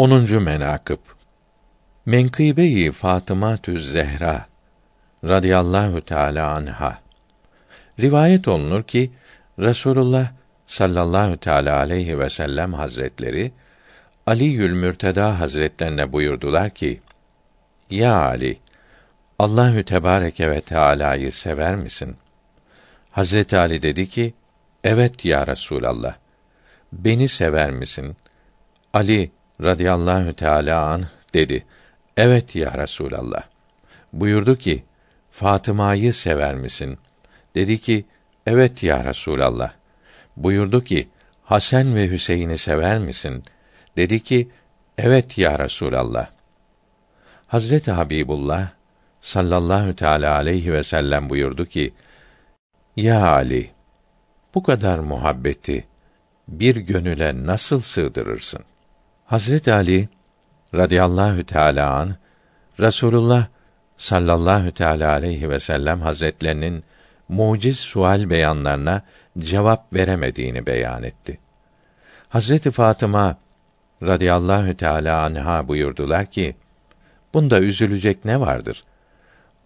10. menakıb Menkıbe-i Fatıma Zehra radıyallahu teala anha rivayet olunur ki Resulullah sallallahu teala aleyhi ve sellem hazretleri Ali Yülmürteda hazretlerine buyurdular ki: Ya Ali, Allahü Tebareke ve Teala'yı sever misin? Hazreti Ali dedi ki: Evet ya Resulallah. Beni sever misin? Ali radıyallahu teala an dedi. Evet ya Resulallah. Buyurdu ki: Fatıma'yı sever misin? Dedi ki: Evet ya Resulallah. Buyurdu ki: Hasan ve Hüseyin'i sever misin? Dedi ki: Evet ya Resulallah. Hazreti Habibullah sallallahu teala aleyhi ve sellem buyurdu ki: Ya Ali, bu kadar muhabbeti bir gönüle nasıl sığdırırsın? Hazret Ali radıyallahu teala an Resulullah sallallahu teala aleyhi ve sellem hazretlerinin muciz sual beyanlarına cevap veremediğini beyan etti. Hazreti Fatıma radıyallahu teala anha buyurdular ki: Bunda üzülecek ne vardır?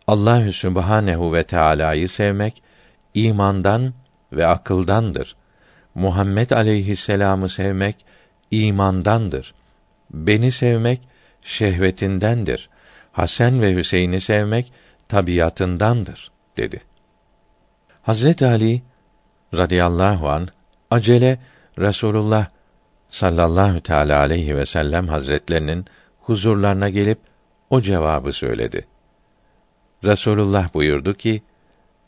Allahü Sübhanehu ve Teala'yı sevmek imandan ve akıldandır. Muhammed aleyhisselam'ı sevmek imandandır. Beni sevmek şehvetindendir. Hasan ve Hüseyin'i sevmek tabiatındandır dedi. Hazret Ali radıyallahu an acele Resulullah sallallahu teala aleyhi ve sellem hazretlerinin huzurlarına gelip o cevabı söyledi. Resulullah buyurdu ki: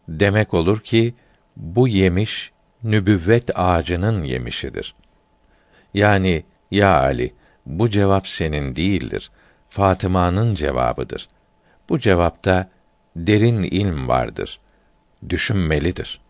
Demek olur ki bu yemiş nübüvvet ağacının yemişidir. Yani ya Ali bu cevap senin değildir. Fatıma'nın cevabıdır. Bu cevapta derin ilm vardır. Düşünmelidir.''